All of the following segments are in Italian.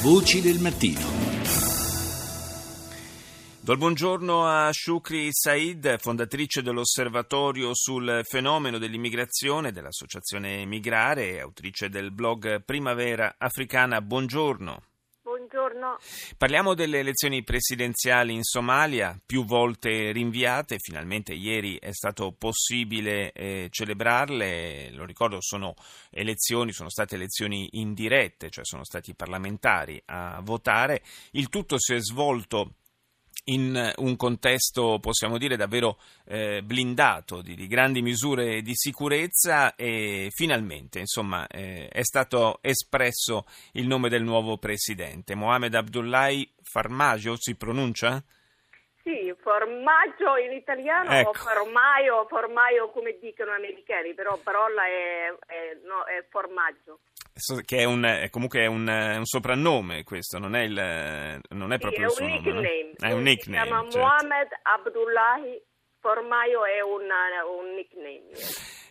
Voci del mattino. Do buongiorno a Shukri Said, fondatrice dell'Osservatorio sul fenomeno dell'immigrazione dell'Associazione Migrare e autrice del blog Primavera Africana. Buongiorno. Buongiorno. Parliamo delle elezioni presidenziali in Somalia, più volte rinviate, finalmente ieri è stato possibile eh, celebrarle, lo ricordo sono elezioni, sono state elezioni indirette, cioè sono stati i parlamentari a votare, il tutto si è svolto in un contesto, possiamo dire, davvero eh, blindato di, di, grandi misure di sicurezza e finalmente, insomma, eh, è stato espresso il nome del nuovo presidente. Mohamed Abdullahi Farmaggio si pronuncia? Sì, formaggio in italiano ecco. o formaio, formaio come dicono gli americani, però parola è, è, no, è formaggio che è, un, è comunque è un, un, soprannome questo, non è, il, non è proprio sì, il suo nome. È un nickname. Si chiama certo. Mohamed Abdullahi Formaio è un, un nickname.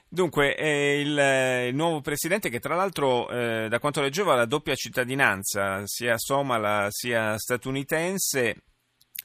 Dunque, eh, il, il, nuovo presidente che tra l'altro, eh, da quanto leggevo, ha la doppia cittadinanza, sia somala sia statunitense,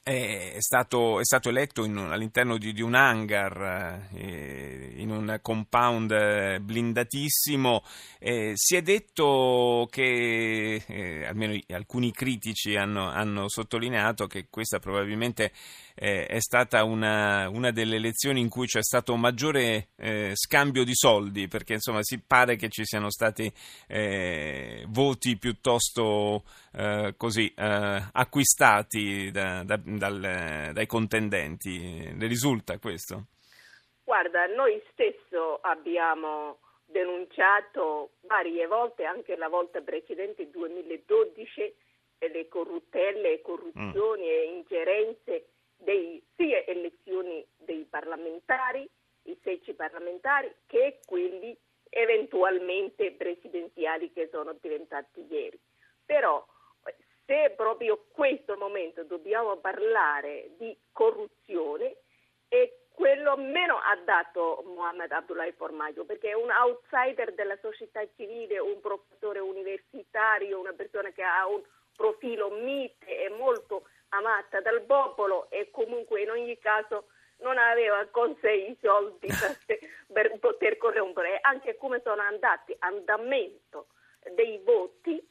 è stato, è stato eletto in, all'interno di, di, un hangar, eh, in un compound blindatissimo. Eh, si è detto che, eh, almeno alcuni critici hanno, hanno, sottolineato che questa probabilmente eh, è stata una, una, delle elezioni in cui c'è stato maggiore eh, scambio di soldi, perché insomma si pare che ci siano stati eh, voti piuttosto così acquistati da, da dal, dai contendenti? Le risulta questo? Guarda, noi stesso abbiamo denunciato varie volte, anche la volta precedente, 2012, le corruttelle, corruzioni mm. e ingerenze dei, sia elezioni dei parlamentari, i seggi parlamentari, che quelli eventualmente presidenziali che sono diventati ieri. Però se proprio questo momento dobbiamo parlare di corruzione è quello meno ha dato Mohamed Abdullahi Formaggio perché è un outsider della società civile, un professore universitario, una persona che ha un profilo mite e molto amata dal popolo e comunque in ogni caso non aveva con sé i soldi per, per poter corrompere, anche come sono andati andamento dei voti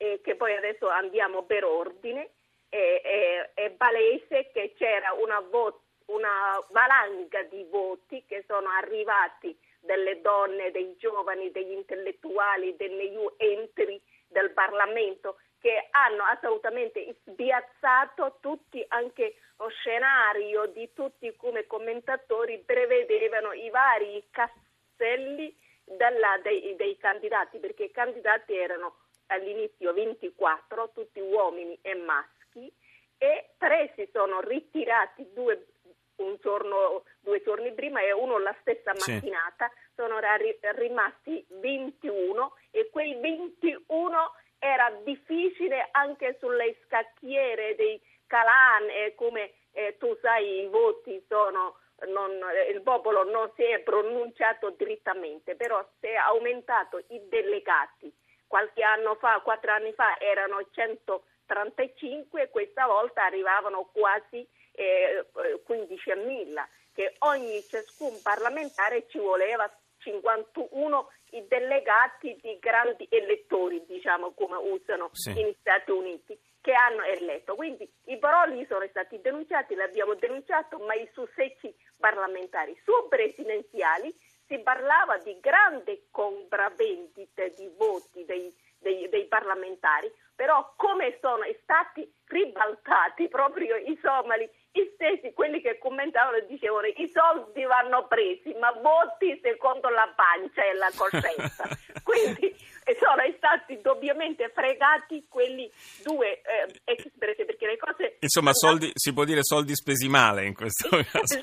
eh, che poi adesso andiamo per ordine, eh, eh, è palese che c'era una, vo- una valanga di voti che sono arrivati delle donne, dei giovani, degli intellettuali, dei new entry del Parlamento che hanno assolutamente sbiazzato tutti anche lo scenario di tutti come commentatori prevedevano i vari casselli della, dei, dei candidati perché i candidati erano all'inizio 24, tutti uomini e maschi, e tre si sono ritirati due, giorno, due giorni prima e uno la stessa mattinata, sì. sono rimasti 21 e quei 21 era difficile anche sulle scacchiere dei Calan e come eh, tu sai i voti sono non, il popolo non si è pronunciato direttamente, però si è aumentato i delegati qualche anno fa, quattro anni fa erano 135 e questa volta arrivavano quasi eh, 15.000, che ogni ciascun parlamentare ci voleva 51 i delegati di grandi elettori, diciamo come usano sì. negli Stati Uniti, che hanno eletto. Quindi i paroli sono stati denunciati, l'abbiamo denunciato, ma i sussecci parlamentari su presidenziali si parlava di grande compravendita di voti dei, dei, dei, parlamentari, però come sono stati ribaltati proprio i somali, i stessi, quelli che commentavano dicevano i soldi vanno presi, ma voti secondo la pancia e la coscienza. Quindi sono stati doppiamente fregati quelli due eh, ex perché le cose... Insomma, soldi, si può dire soldi spesi male in questo caso.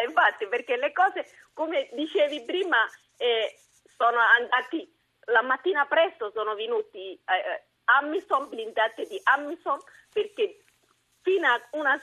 Male, infatti, perché le cose, come dicevi prima, eh, sono andati, la mattina presto sono venuti eh, eh Amazon, blindate di Amazon, perché fino a una,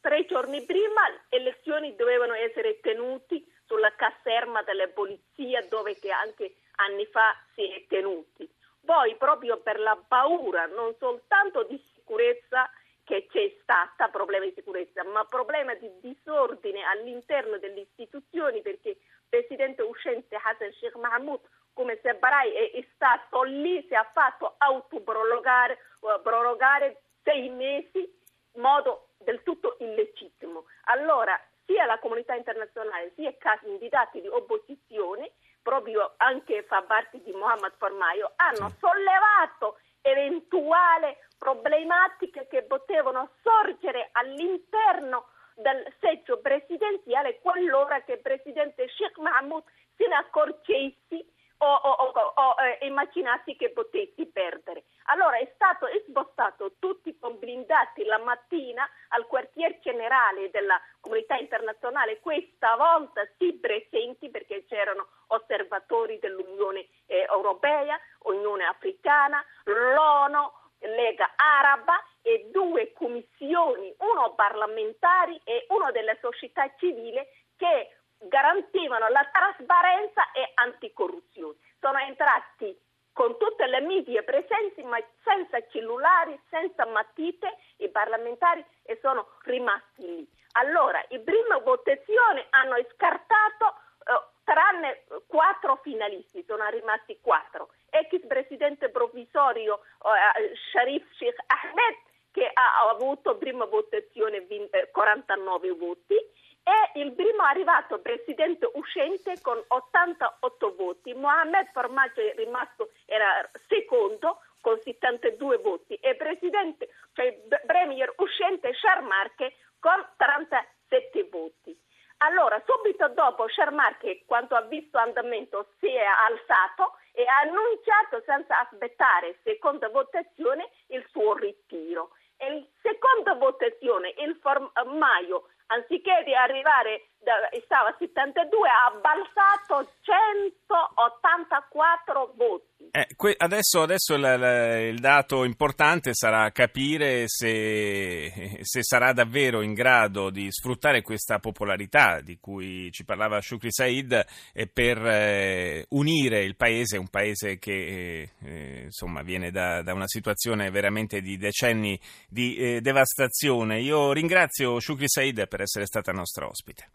tre giorni prima le elezioni dovevano essere tenute sulla caserma delle polizie dove che anche anni fa si è tenuti. poi proprio per la paura non soltanto di sicurezza che c'è stata, problema di sicurezza, ma problema di disordine all'interno delle istituzioni perché il presidente uscente Hassan Sheikh Mahmoud come se Barai è, stato lì, si è fatto autoprorogare prorogare sei mesi in modo del tutto illegittimo. Allora sia la comunità internazionale sia i candidati di opposizione, proprio anche fa parte di Mohamed Formaio, hanno sollevato eventuali problematiche che potevano sorgere all'interno del seggio presidenziale qualora che il presidente Sheikh Mahmoud se ne accorgesse o, o, o, eh, immaginassi che potessi perdere. Allora è stato spostato tutti con blindati la mattina al quartier generale della comunità internazionale, questa volta sì presenti perché c'erano osservatori dell'Unione eh, Europea, Unione Africana, l'ONU, Lega Araba e due commissioni, uno parlamentari e uno della società civile che garantivano la trasparenza e anticorruzione. Sono entrati con tutte le medie presenti ma senza cellulari, senza matite i parlamentari e sono rimasti lì. Allora, in prima votazione hanno scartato eh, tranne quattro finalisti, sono rimasti quattro. Ex presidente provvisorio eh, Sharif Sheikh Ahmed che ha avuto prima votazione 20, 49 eh, voti e il primo arrivato presidente uscente con 88 voti. Mohamed Farmaggio è rimasto, era secondo con 72 voti e presidente, cioè premier uscente Sharmarche con 37 voti. Allora, subito dopo Sharmarche, quando ha visto andamento, si è alzato e ha annunciato senza aspettare seconda votazione il suo ritiro. E seconda votazione, il Formaio anziché di arrivare, da, stava a 72, ha balzato 184 voti. Eh, que- adesso, adesso il, il, dato importante sarà capire se, se, sarà davvero in grado di sfruttare questa popolarità di cui ci parlava Shukri Said per eh, unire il paese, un paese che eh, insomma, viene da, da, una situazione veramente di decenni di eh, devastazione. Io ringrazio Shukri Said per essere stata nostra ospite.